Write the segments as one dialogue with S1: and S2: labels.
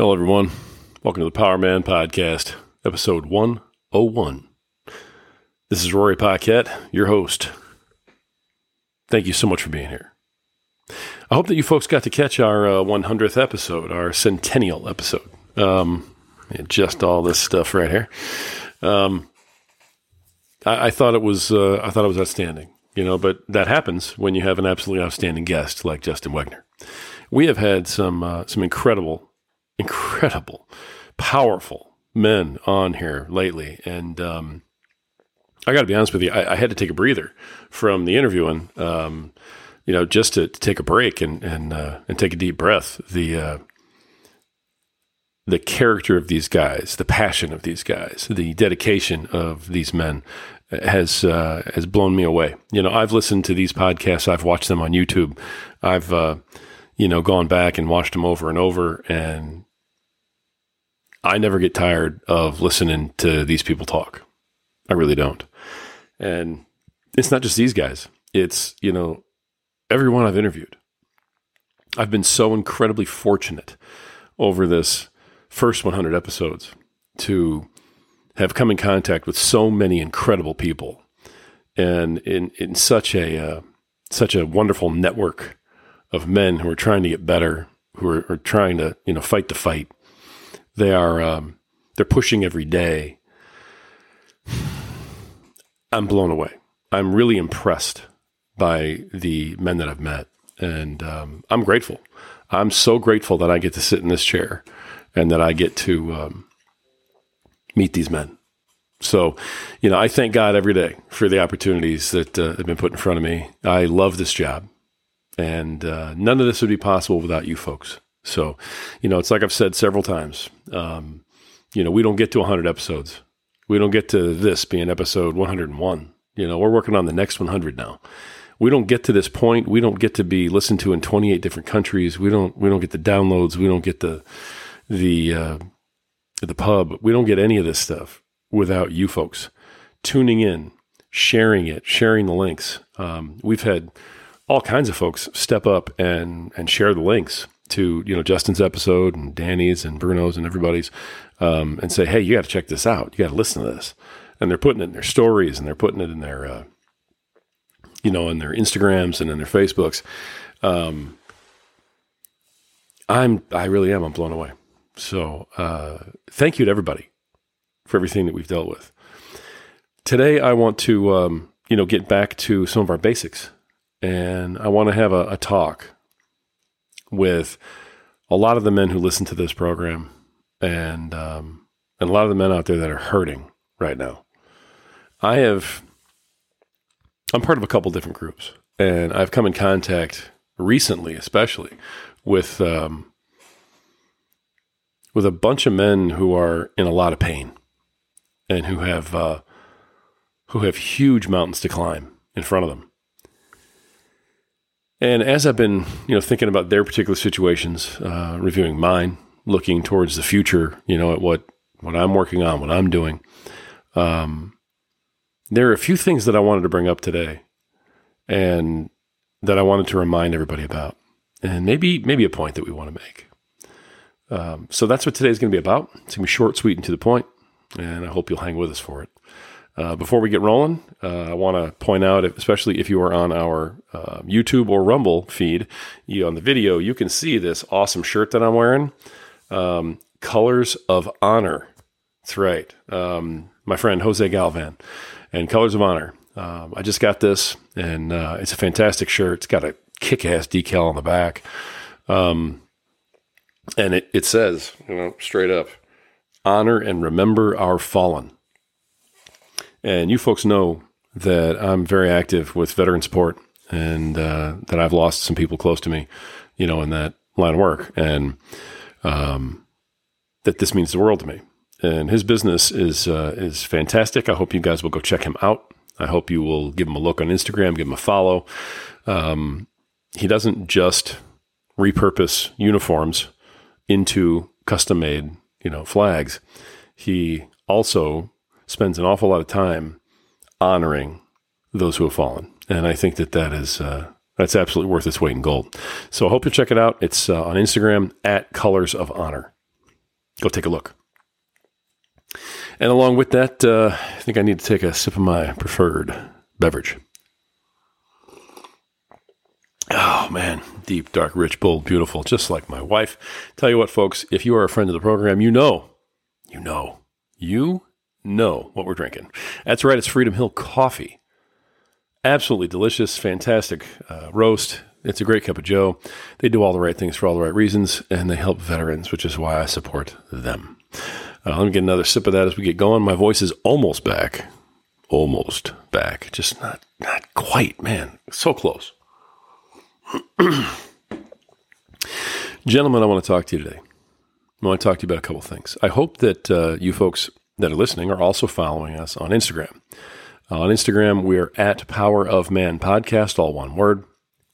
S1: Hello, everyone. Welcome to the Power Man Podcast, episode 101. This is Rory Paquette, your host. Thank you so much for being here. I hope that you folks got to catch our uh, 100th episode, our centennial episode. Um, just all this stuff right here. Um, I, I, thought it was uh, I thought it was outstanding, you know. But that happens when you have an absolutely outstanding guest like Justin Wegner. We have had some uh, some incredible, incredible, powerful men on here lately, and um, I got to be honest with you, I, I, had to take a breather from the interviewing. Um, you know, just to, to, take a break and and uh, and take a deep breath. The uh, the character of these guys, the passion of these guys, the dedication of these men has uh, has blown me away. You know, I've listened to these podcasts, I've watched them on YouTube, I've uh, you know gone back and watched them over and over, and I never get tired of listening to these people talk. I really don't. And it's not just these guys; it's you know everyone I've interviewed. I've been so incredibly fortunate over this first 100 episodes to have come in contact with so many incredible people and in, in such a uh, such a wonderful network of men who are trying to get better, who are, are trying to you know fight the fight. They are um, they're pushing every day. I'm blown away. I'm really impressed by the men that I've met, and um, I'm grateful. I'm so grateful that I get to sit in this chair and that I get to um, meet these men. So, you know, I thank God every day for the opportunities that uh, have been put in front of me. I love this job, and uh, none of this would be possible without you folks. So, you know, it's like I've said several times. Um, you know, we don't get to 100 episodes. We don't get to this being episode 101. You know, we're working on the next 100 now. We don't get to this point. We don't get to be listened to in 28 different countries. We don't. We don't get the downloads. We don't get the the uh, the pub. We don't get any of this stuff without you folks tuning in, sharing it, sharing the links. Um, we've had all kinds of folks step up and and share the links to you know Justin's episode and Danny's and Bruno's and everybody's, um, and say, hey, you got to check this out. You got to listen to this. And they're putting it in their stories and they're putting it in their, uh, you know, in their Instagrams and in their Facebooks. Um, I'm I really am. I'm blown away. So uh, thank you to everybody for everything that we've dealt with. Today, I want to um, you know get back to some of our basics, and I want to have a, a talk with a lot of the men who listen to this program, and um, and a lot of the men out there that are hurting right now. I have I'm part of a couple different groups, and I've come in contact recently, especially with um, with a bunch of men who are in a lot of pain and who have uh, who have huge mountains to climb in front of them. And as I've been, you know, thinking about their particular situations, uh, reviewing mine, looking towards the future, you know, at what what I'm working on, what I'm doing, um, there are a few things that I wanted to bring up today, and that I wanted to remind everybody about, and maybe maybe a point that we want to make. Um, so that's what today's going to be about. It's going to be short, sweet, and to the point, and I hope you'll hang with us for it. Uh, before we get rolling, uh, I want to point out, especially if you are on our uh, YouTube or Rumble feed, you on the video, you can see this awesome shirt that I'm wearing. Um, Colors of Honor. That's right. Um, my friend Jose Galvan and Colors of Honor. Um, I just got this, and uh, it's a fantastic shirt. It's got a kick-ass decal on the back. Um, and it, it says, you know, straight up, honor and remember our fallen. And you folks know that I'm very active with veteran support and uh, that I've lost some people close to me, you know, in that line of work. And um, that this means the world to me. And his business is uh, is fantastic. I hope you guys will go check him out. I hope you will give him a look on Instagram, give him a follow. Um, he doesn't just repurpose uniforms into custom made, you know, flags, he also spends an awful lot of time honoring those who have fallen. And I think that that is, uh, that's absolutely worth its weight in gold. So I hope you check it out. It's uh, on Instagram at Colors of Honor. go take a look. And along with that, uh, I think I need to take a sip of my preferred beverage. Oh man, deep, dark, rich, bold, beautiful, just like my wife. Tell you what, folks, if you are a friend of the program, you know, you know, you know what we're drinking. That's right, it's Freedom Hill Coffee. Absolutely delicious, fantastic uh, roast. It's a great cup of Joe. They do all the right things for all the right reasons, and they help veterans, which is why I support them. Uh, let me get another sip of that as we get going. My voice is almost back, almost back, just not not quite. Man, so close. Gentlemen, I want to talk to you today. I want to talk to you about a couple things. I hope that uh, you folks that are listening are also following us on Instagram. On Instagram, we are at Power of Man Podcast, all one word.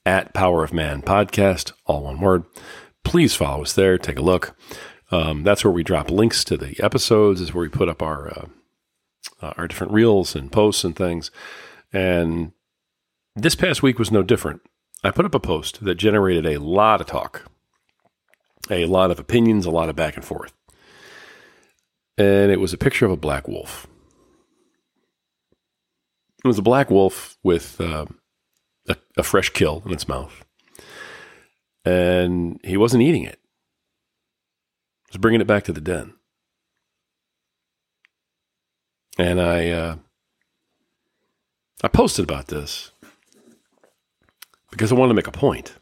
S1: At Power of Man Podcast, all one word. Please follow us there. Take a look. Um, that's where we drop links to the episodes. Is where we put up our uh, uh our different reels and posts and things. And this past week was no different. I put up a post that generated a lot of talk, a lot of opinions, a lot of back and forth. And it was a picture of a black wolf. It was a black wolf with uh, a, a fresh kill in its mouth. And he wasn't eating it, he was bringing it back to the den. And I, uh, I posted about this because I wanted to make a point.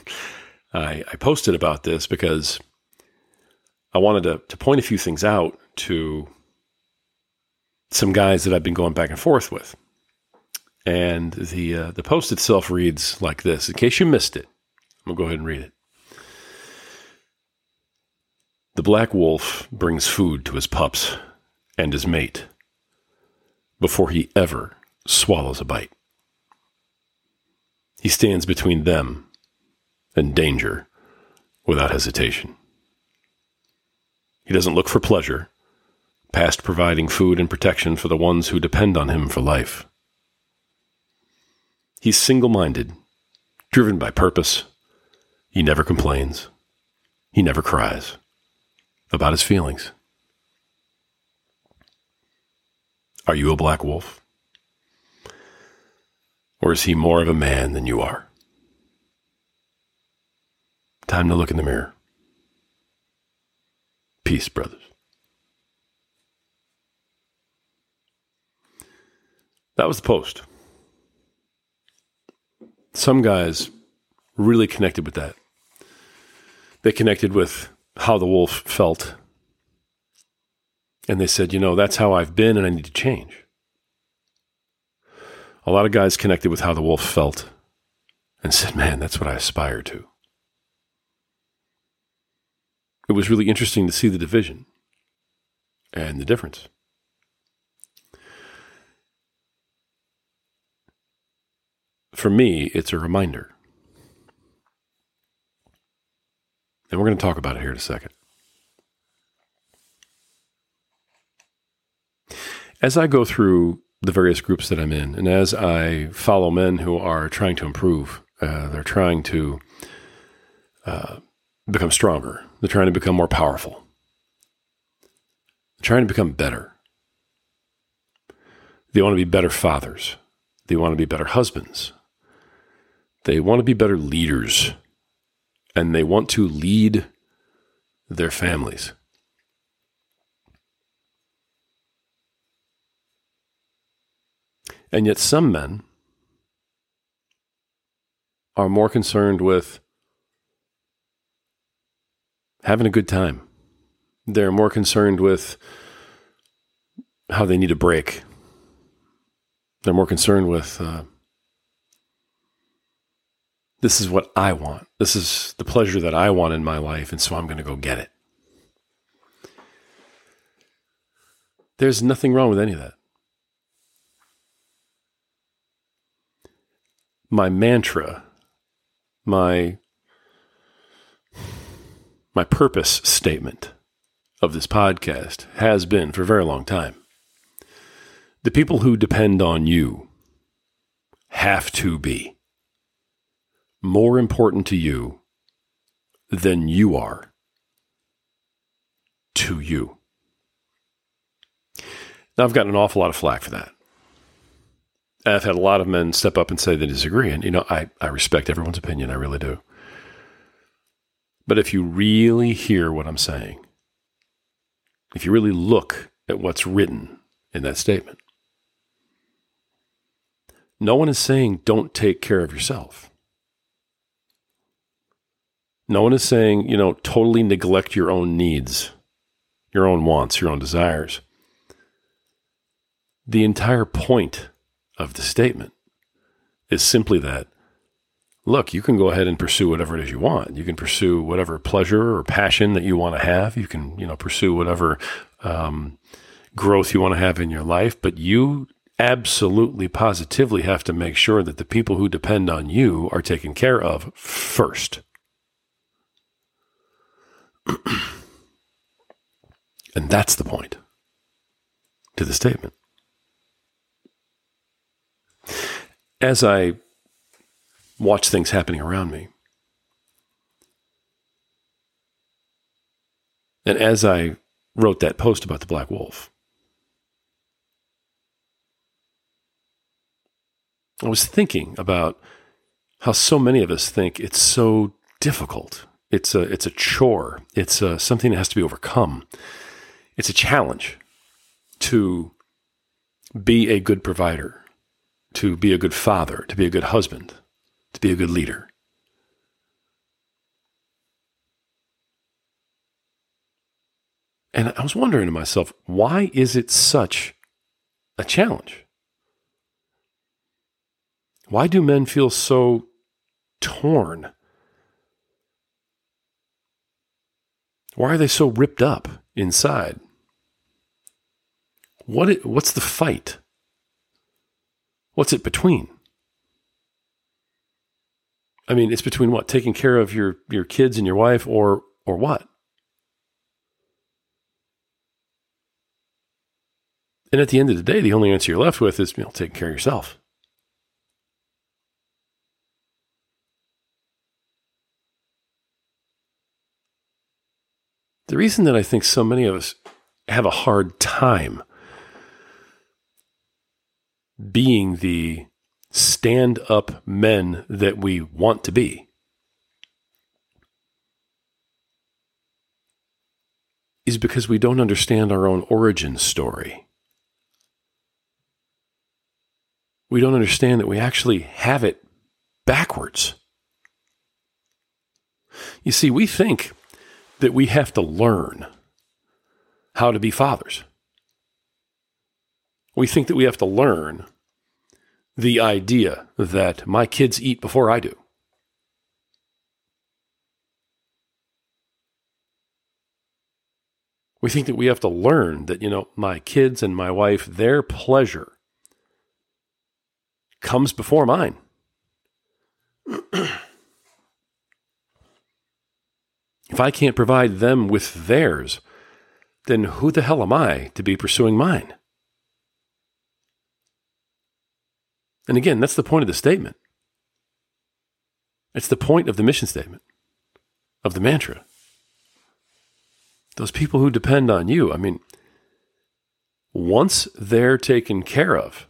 S1: I, I posted about this because I wanted to, to point a few things out to some guys that I've been going back and forth with. And the uh, the post itself reads like this. In case you missed it, I'm gonna go ahead and read it. The black wolf brings food to his pups and his mate before he ever swallows a bite. He stands between them and danger without hesitation. He doesn't look for pleasure, past providing food and protection for the ones who depend on him for life. He's single minded, driven by purpose. He never complains. He never cries about his feelings. Are you a black wolf? Or is he more of a man than you are? Time to look in the mirror. Peace, brothers. That was the post. Some guys really connected with that. They connected with how the wolf felt. And they said, you know, that's how I've been and I need to change a lot of guys connected with how the wolf felt and said, man, that's what I aspire to. It was really interesting to see the division and the difference. For me, it's a reminder. And we're going to talk about it here in a second. As I go through the various groups that I'm in. And as I follow men who are trying to improve, uh, they're trying to uh, become stronger, they're trying to become more powerful, they're trying to become better. They want to be better fathers, they want to be better husbands, they want to be better leaders, and they want to lead their families. And yet, some men are more concerned with having a good time. They're more concerned with how they need a break. They're more concerned with uh, this is what I want. This is the pleasure that I want in my life, and so I'm going to go get it. There's nothing wrong with any of that. my mantra, my my purpose statement of this podcast has been for a very long time. The people who depend on you have to be more important to you than you are to you. Now, I've gotten an awful lot of flack for that. I've had a lot of men step up and say they disagree. And, you know, I, I respect everyone's opinion. I really do. But if you really hear what I'm saying, if you really look at what's written in that statement, no one is saying don't take care of yourself. No one is saying, you know, totally neglect your own needs, your own wants, your own desires. The entire point of the statement is simply that look, you can go ahead and pursue whatever it is you want. You can pursue whatever pleasure or passion that you want to have. You can, you know, pursue whatever um, growth you want to have in your life, but you absolutely positively have to make sure that the people who depend on you are taken care of first. and that's the point to the statement. As I watch things happening around me, and as I wrote that post about the black wolf, I was thinking about how so many of us think it's so difficult. It's a it's a chore. It's a, something that has to be overcome. It's a challenge to be a good provider, to be a good father, to be a good husband, to be a good leader. And I was wondering to myself, why is it such a challenge? Why do men feel so torn? Why are they so ripped up inside? What it, what's the fight? What's it between? I mean, it's between what? Taking care of your, your kids and your wife or or what? And at the end of the day, the only answer you're left with is, you know, taking care of yourself. The reason that I think so many of us have a hard time being the stand up men that we want to be is because we don't understand our own origin story. We don't understand that we actually have it backwards. You see, we think that we have to learn how to be fathers. We think that we have to learn the idea that my kids eat before I do. We think that we have to learn that, you know, my kids and my wife, their pleasure comes before mine. If I can't provide them with theirs, then who the hell am I to be pursuing mine? And again, that's the point of the statement. It's the point of the mission statement, of the mantra. Those people who depend on you, I mean, once they're taken care of,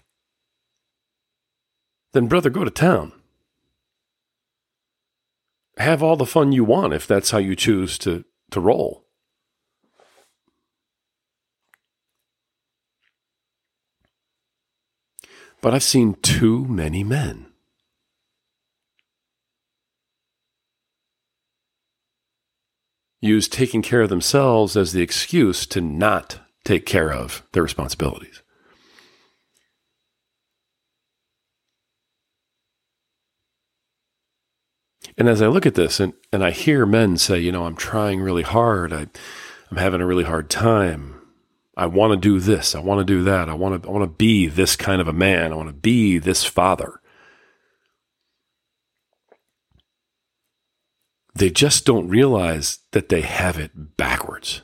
S1: then, brother, go to town have all the fun you want if that's how you choose to, to roll. But I've seen too many men. Use taking care of themselves as the excuse to not take care of their responsibilities. And as I look at this and, and I hear men say, you know, I'm trying really hard, I, I'm having a really hard time. I want to do this. I want to do that. I want to, I want to be this kind of a man. I want to be this father. They just don't realize that they have it backwards.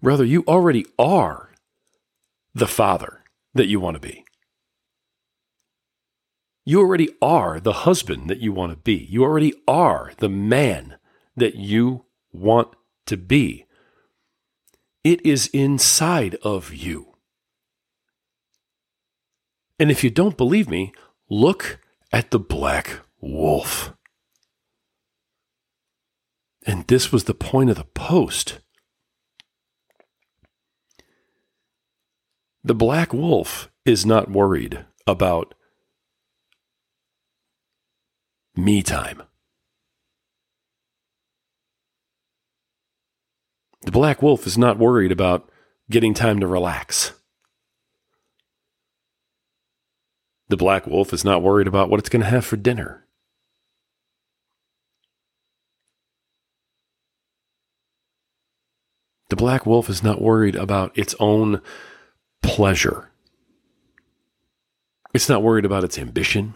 S1: Brother, you already are the father that you want to be. You already are the husband that you want to be. You already are the man that you want to be. It is inside of you. And if you don't believe me, look at the black wolf. And this was the point of the post. The black wolf is not worried about me time. The black wolf is not worried about getting time to relax. The black wolf is not worried about what it's going to have for dinner. The black wolf is not worried about its own pleasure. It's not worried about its ambition.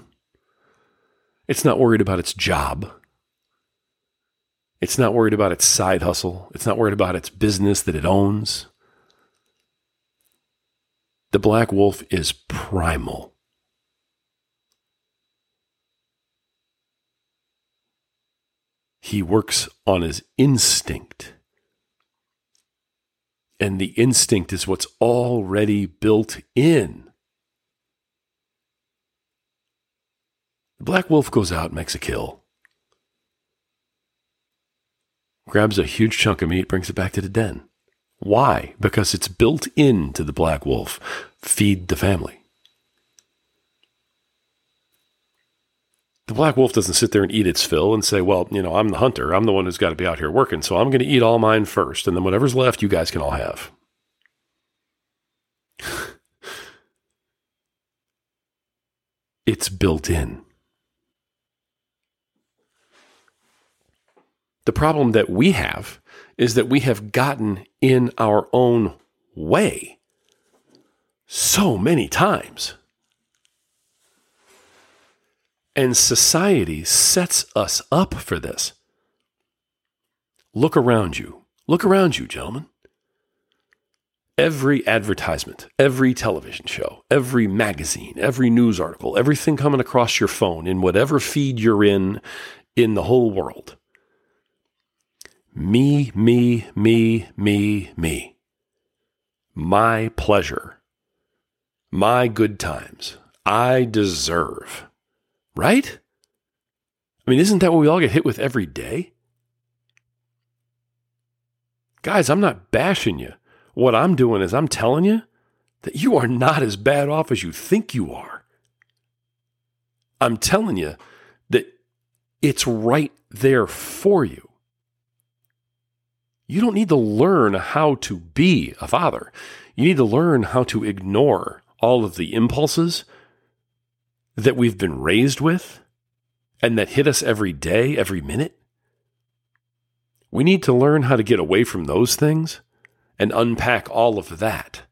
S1: It's not worried about its job. It's not worried about its side hustle. It's not worried about its business that it owns. The black wolf is primal. He works on his instinct. And the instinct is what's already built in. The black wolf goes out and makes a kill. Grabs a huge chunk of meat, brings it back to the den. Why? Because it's built into the black wolf. Feed the family. The black wolf doesn't sit there and eat its fill and say, well, you know, I'm the hunter. I'm the one who's got to be out here working. So I'm going to eat all mine first. And then whatever's left, you guys can all have. it's built in. The problem that we have is that we have gotten in our own way so many times. And society sets us up for this. Look around you. Look around you, gentlemen. Every advertisement, every television show, every magazine, every news article, everything coming across your phone in whatever feed you're in in the whole world me, me, me, me, me. My pleasure. My good times. I deserve. Right? I mean, isn't that what we all get hit with every day? Guys, I'm not bashing you. What I'm doing is I'm telling you that you are not as bad off as you think you are. I'm telling you that it's right there for you. You don't need to learn how to be a father. You need to learn how to ignore all of the impulses that we've been raised with and that hit us every day, every minute. We need to learn how to get away from those things and unpack all of that,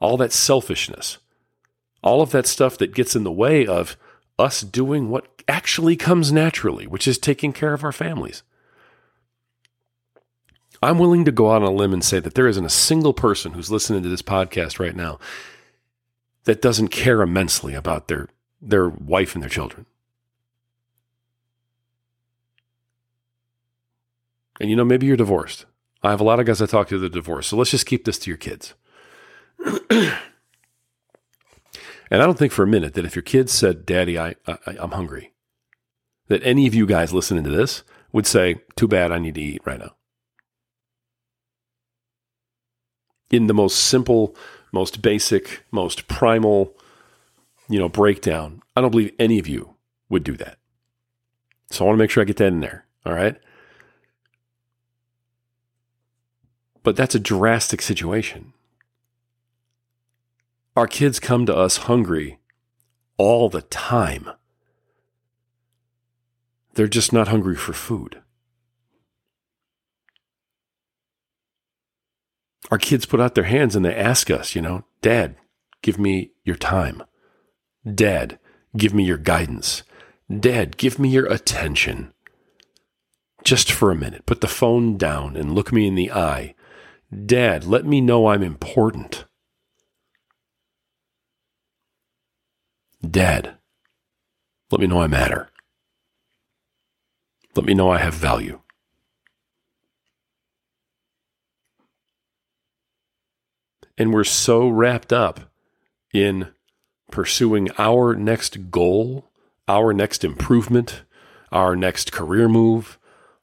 S1: all that selfishness, all of that stuff that gets in the way of us doing what actually comes naturally, which is taking care of our families. I'm willing to go out on a limb and say that there isn't a single person who's listening to this podcast right now that doesn't care immensely about their their wife and their children. And you know, maybe you're divorced. I have a lot of guys I talk to that are divorced. So let's just keep this to your kids. and I don't think for a minute that if your kids said, Daddy, I, I, I'm hungry, that any of you guys listening to this would say, Too bad, I need to eat right now. In the most simple, most basic, most primal, you know, breakdown. I don't believe any of you would do that. So I want to make sure I get that in there. All right. But that's a drastic situation. Our kids come to us hungry all the time. They're just not hungry for food. Our kids put out their hands and they ask us, you know, Dad, give me your time. Dad, give me your guidance. Dad, give me your attention. Just for a minute, put the phone down and look me in the eye. Dad, let me know I'm important. Dad, Let me know I matter. Let me know I have value. And we're so wrapped up in pursuing our next goal, our next improvement, our next career move,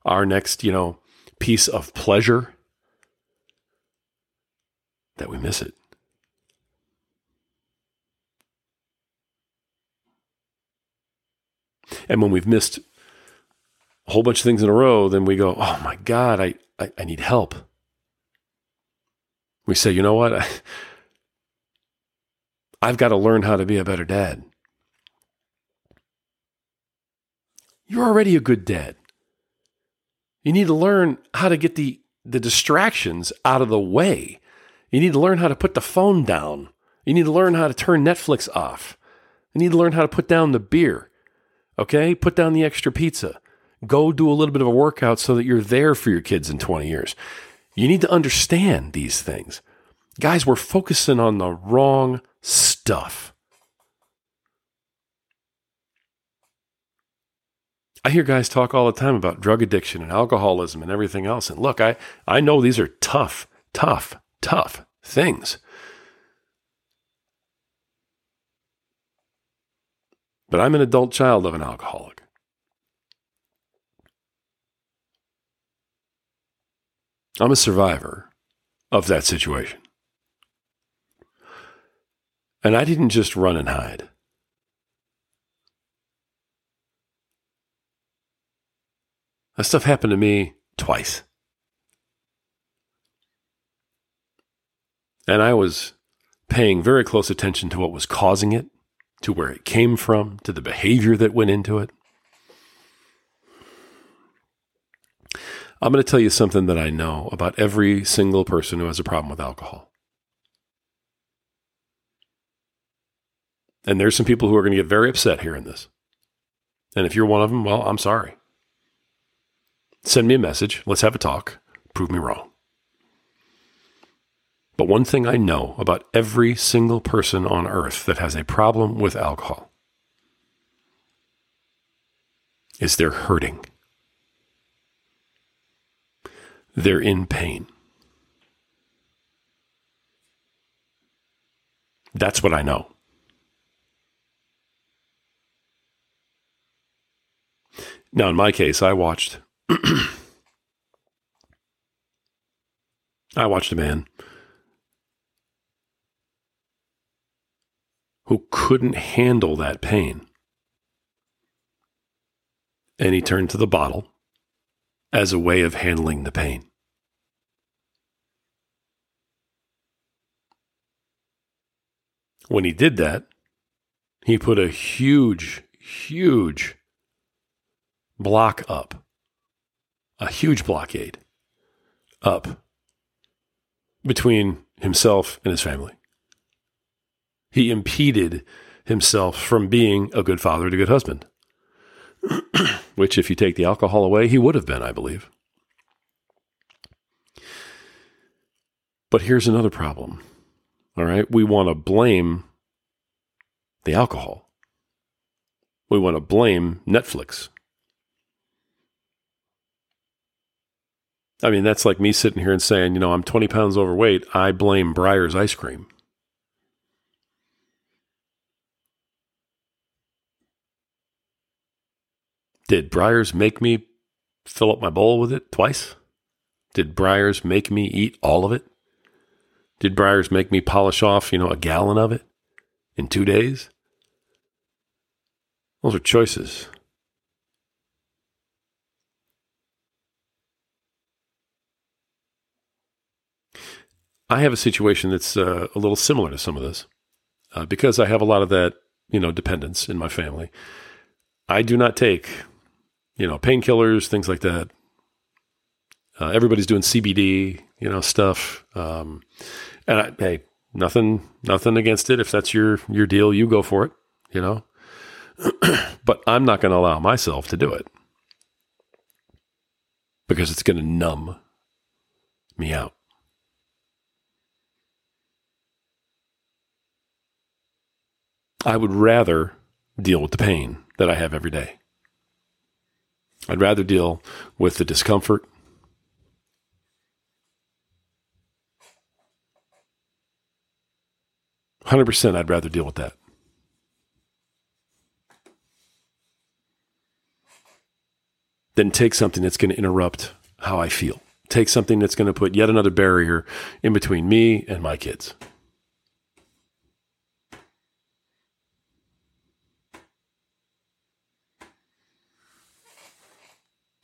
S1: our next, you know, piece of pleasure that we miss it. And when we've missed a whole bunch of things in a row, then we go, oh my God, I, I, I need help. We say, you know what? I've got to learn how to be a better dad. You're already a good dad. You need to learn how to get the, the distractions out of the way. You need to learn how to put the phone down. You need to learn how to turn Netflix off. You need to learn how to put down the beer. Okay? Put down the extra pizza. Go do a little bit of a workout so that you're there for your kids in 20 years. You need to understand these things. Guys, we're focusing on the wrong stuff. I hear guys talk all the time about drug addiction and alcoholism and everything else. And look, I, I know these are tough, tough, tough things. But I'm an adult child of an alcoholic. I'm a survivor of that situation. And I didn't just run and hide. That stuff happened to me twice. And I was paying very close attention to what was causing it, to where it came from, to the behavior that went into it. I'm going to tell you something that I know about every single person who has a problem with alcohol. And there's some people who are going to get very upset hearing this. And if you're one of them, well, I'm sorry. Send me a message. Let's have a talk. Prove me wrong. But one thing I know about every single person on earth that has a problem with alcohol is they're hurting. They're in pain. That's what I know. Now, in my case, I watched. I watched a man who couldn't handle that pain. And he turned to the bottle as a way of handling the pain. When he did that, he put a huge, huge block up, a huge blockade up between himself and his family. He impeded himself from being a good father and a good husband. which, if you take the alcohol away, he would have been, I believe. But here's another problem. All right. We want to blame the alcohol. We want to blame Netflix. I mean, that's like me sitting here and saying, you know, I'm 20 pounds overweight. I blame Breyers ice cream. Did Breyers make me fill up my bowl with it twice? Did Breyers make me eat all of it? Did Breyers make me polish off, you know, a gallon of it in two days? Those are choices. I have a situation that's uh, a little similar to some of this uh, because I have a lot of that, you know, dependence in my family. I do not take you know, painkillers, things like that. Uh, everybody's doing CBD, you know, stuff. Um, and I, hey, nothing, nothing against it. If that's your your deal, you go for it. You know, but I'm not going to allow myself to do it because it's going to numb me out. I would rather deal with the pain that I have every day. I'd rather deal with the discomfort. Hundred percent, I'd rather deal with that. Than take something that's going to interrupt how I feel. Take something that's going to put yet another barrier in between me and my kids.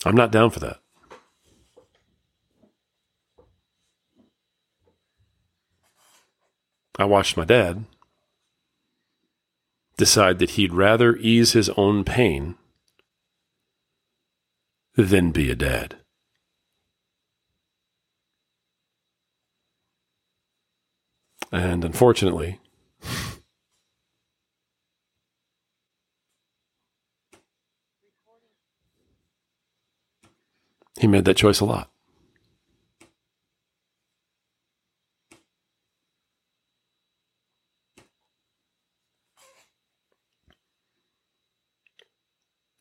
S1: I'm not down for that. I watched my dad decide that he'd rather ease his own pain than be a dad. And unfortunately, he made that choice a lot.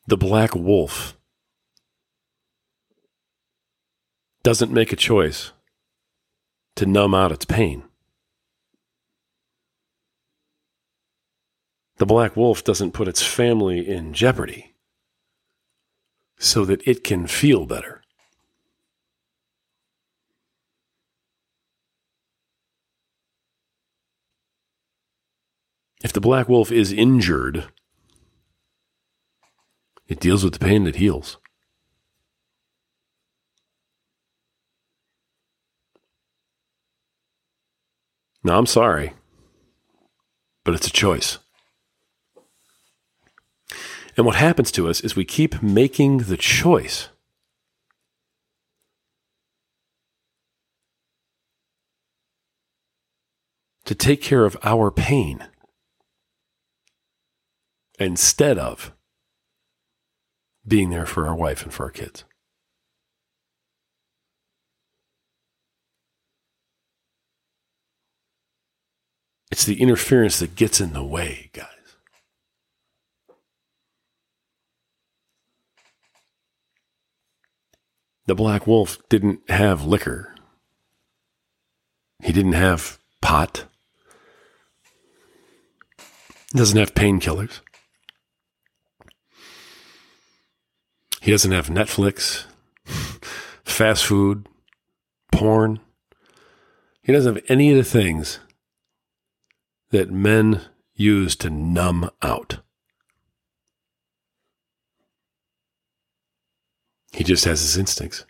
S1: The black wolf doesn't make a choice to numb out its pain. The black wolf doesn't put its family in jeopardy so that it can feel better. If the black wolf is injured, it deals with the pain that heals. Now, I'm sorry, but it's a choice. And what happens to us is we keep making the choice. To take care of our pain instead of being there for our wife and for our kids. It's the interference that gets in the way, guys. The black wolf didn't have liquor. He didn't have pot. He doesn't have painkillers. He doesn't have Netflix, fast food, porn. He doesn't have any of the things that men use to numb out. He just has his instincts.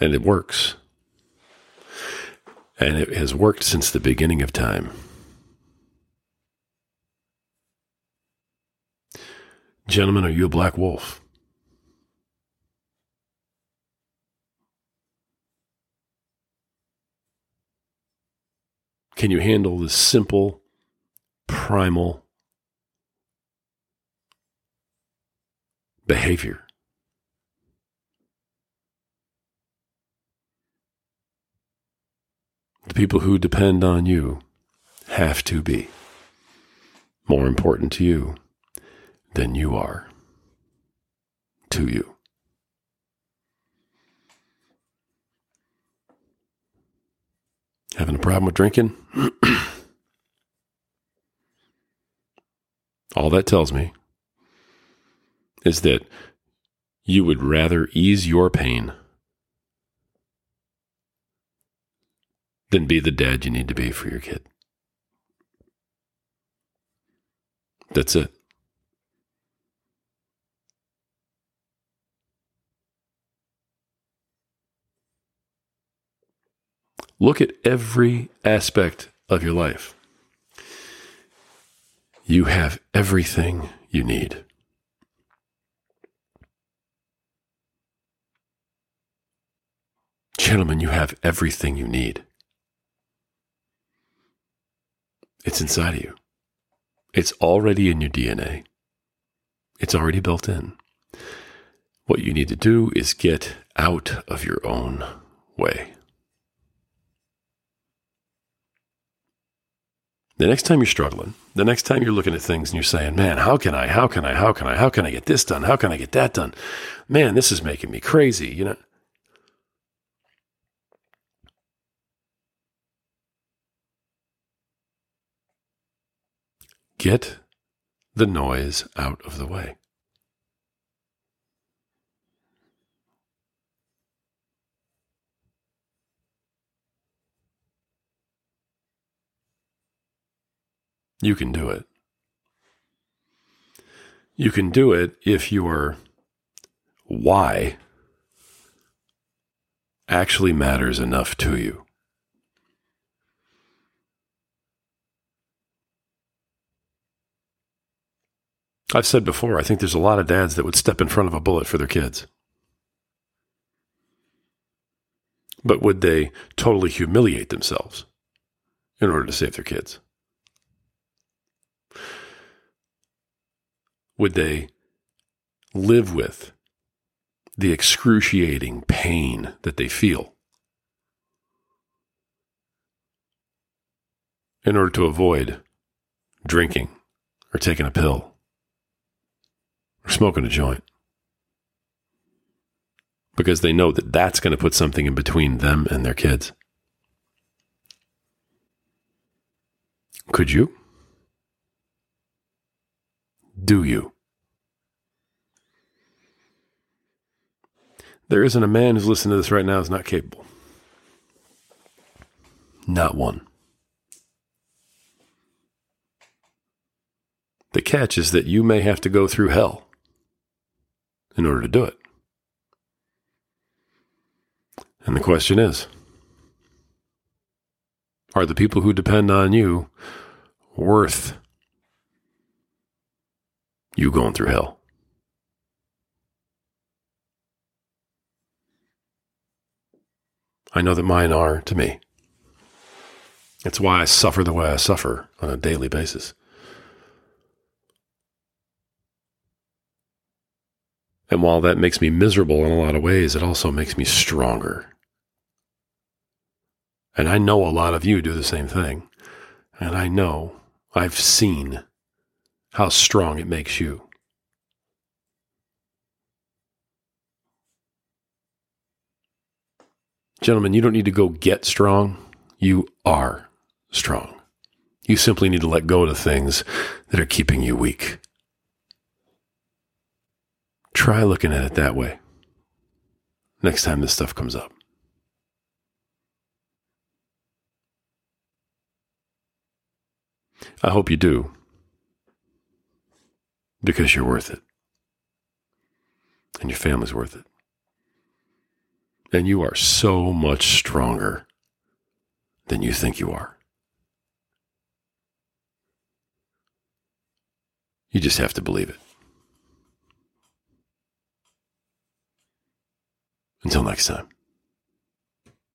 S1: And it works. And it has worked since the beginning of time. Gentlemen, are you a black wolf? Can you handle the simple, primal behavior? The people who depend on you have to be more important to you than you are to you. Having a problem with drinking? All that tells me is that you would rather ease your pain than be the dad you need to be for your kid. That's it. Look at every aspect of your life. You have everything you need. Gentlemen, you have everything you need. It's inside of you. It's already in your DNA. It's already built in. What you need to do is get out of your own way. The next time you're struggling, the next time you're looking at things and you're saying, man, how can I, how can I, how can I, how can I get this done? How can I get that done? Man, this is making me crazy. You know, get the noise out of the way. You can do it. You can do it if your why actually matters enough to you. I've said before, I think there's a lot of dads that would step in front of a bullet for their kids. But would they totally humiliate themselves in order to save their kids? would they live with the excruciating pain that they feel in order to avoid drinking or taking a pill smoking a joint? Because they know that that's going to put something in between them and their kids. Could you? Do you? There isn't a man who's listening to this right now who's not capable. Not one. The catch is that you may have to go through hell in order to do it. And the question is are the people who depend on you worth you going through hell. I know that mine are to me. It's why I suffer the way I suffer on a daily basis. And while that makes me miserable in a lot of ways, it also makes me stronger. And I know a lot of you do the same thing. And I know I've seen how strong it makes you. Gentlemen, you don't need to go get strong. You are strong. You simply need to let go of the things that are keeping you weak. Try looking at it that way next time this stuff comes up. I hope you do because you're worth it. And your family's worth it. And you are so much stronger than you think you are. You just have to believe it. Until next time.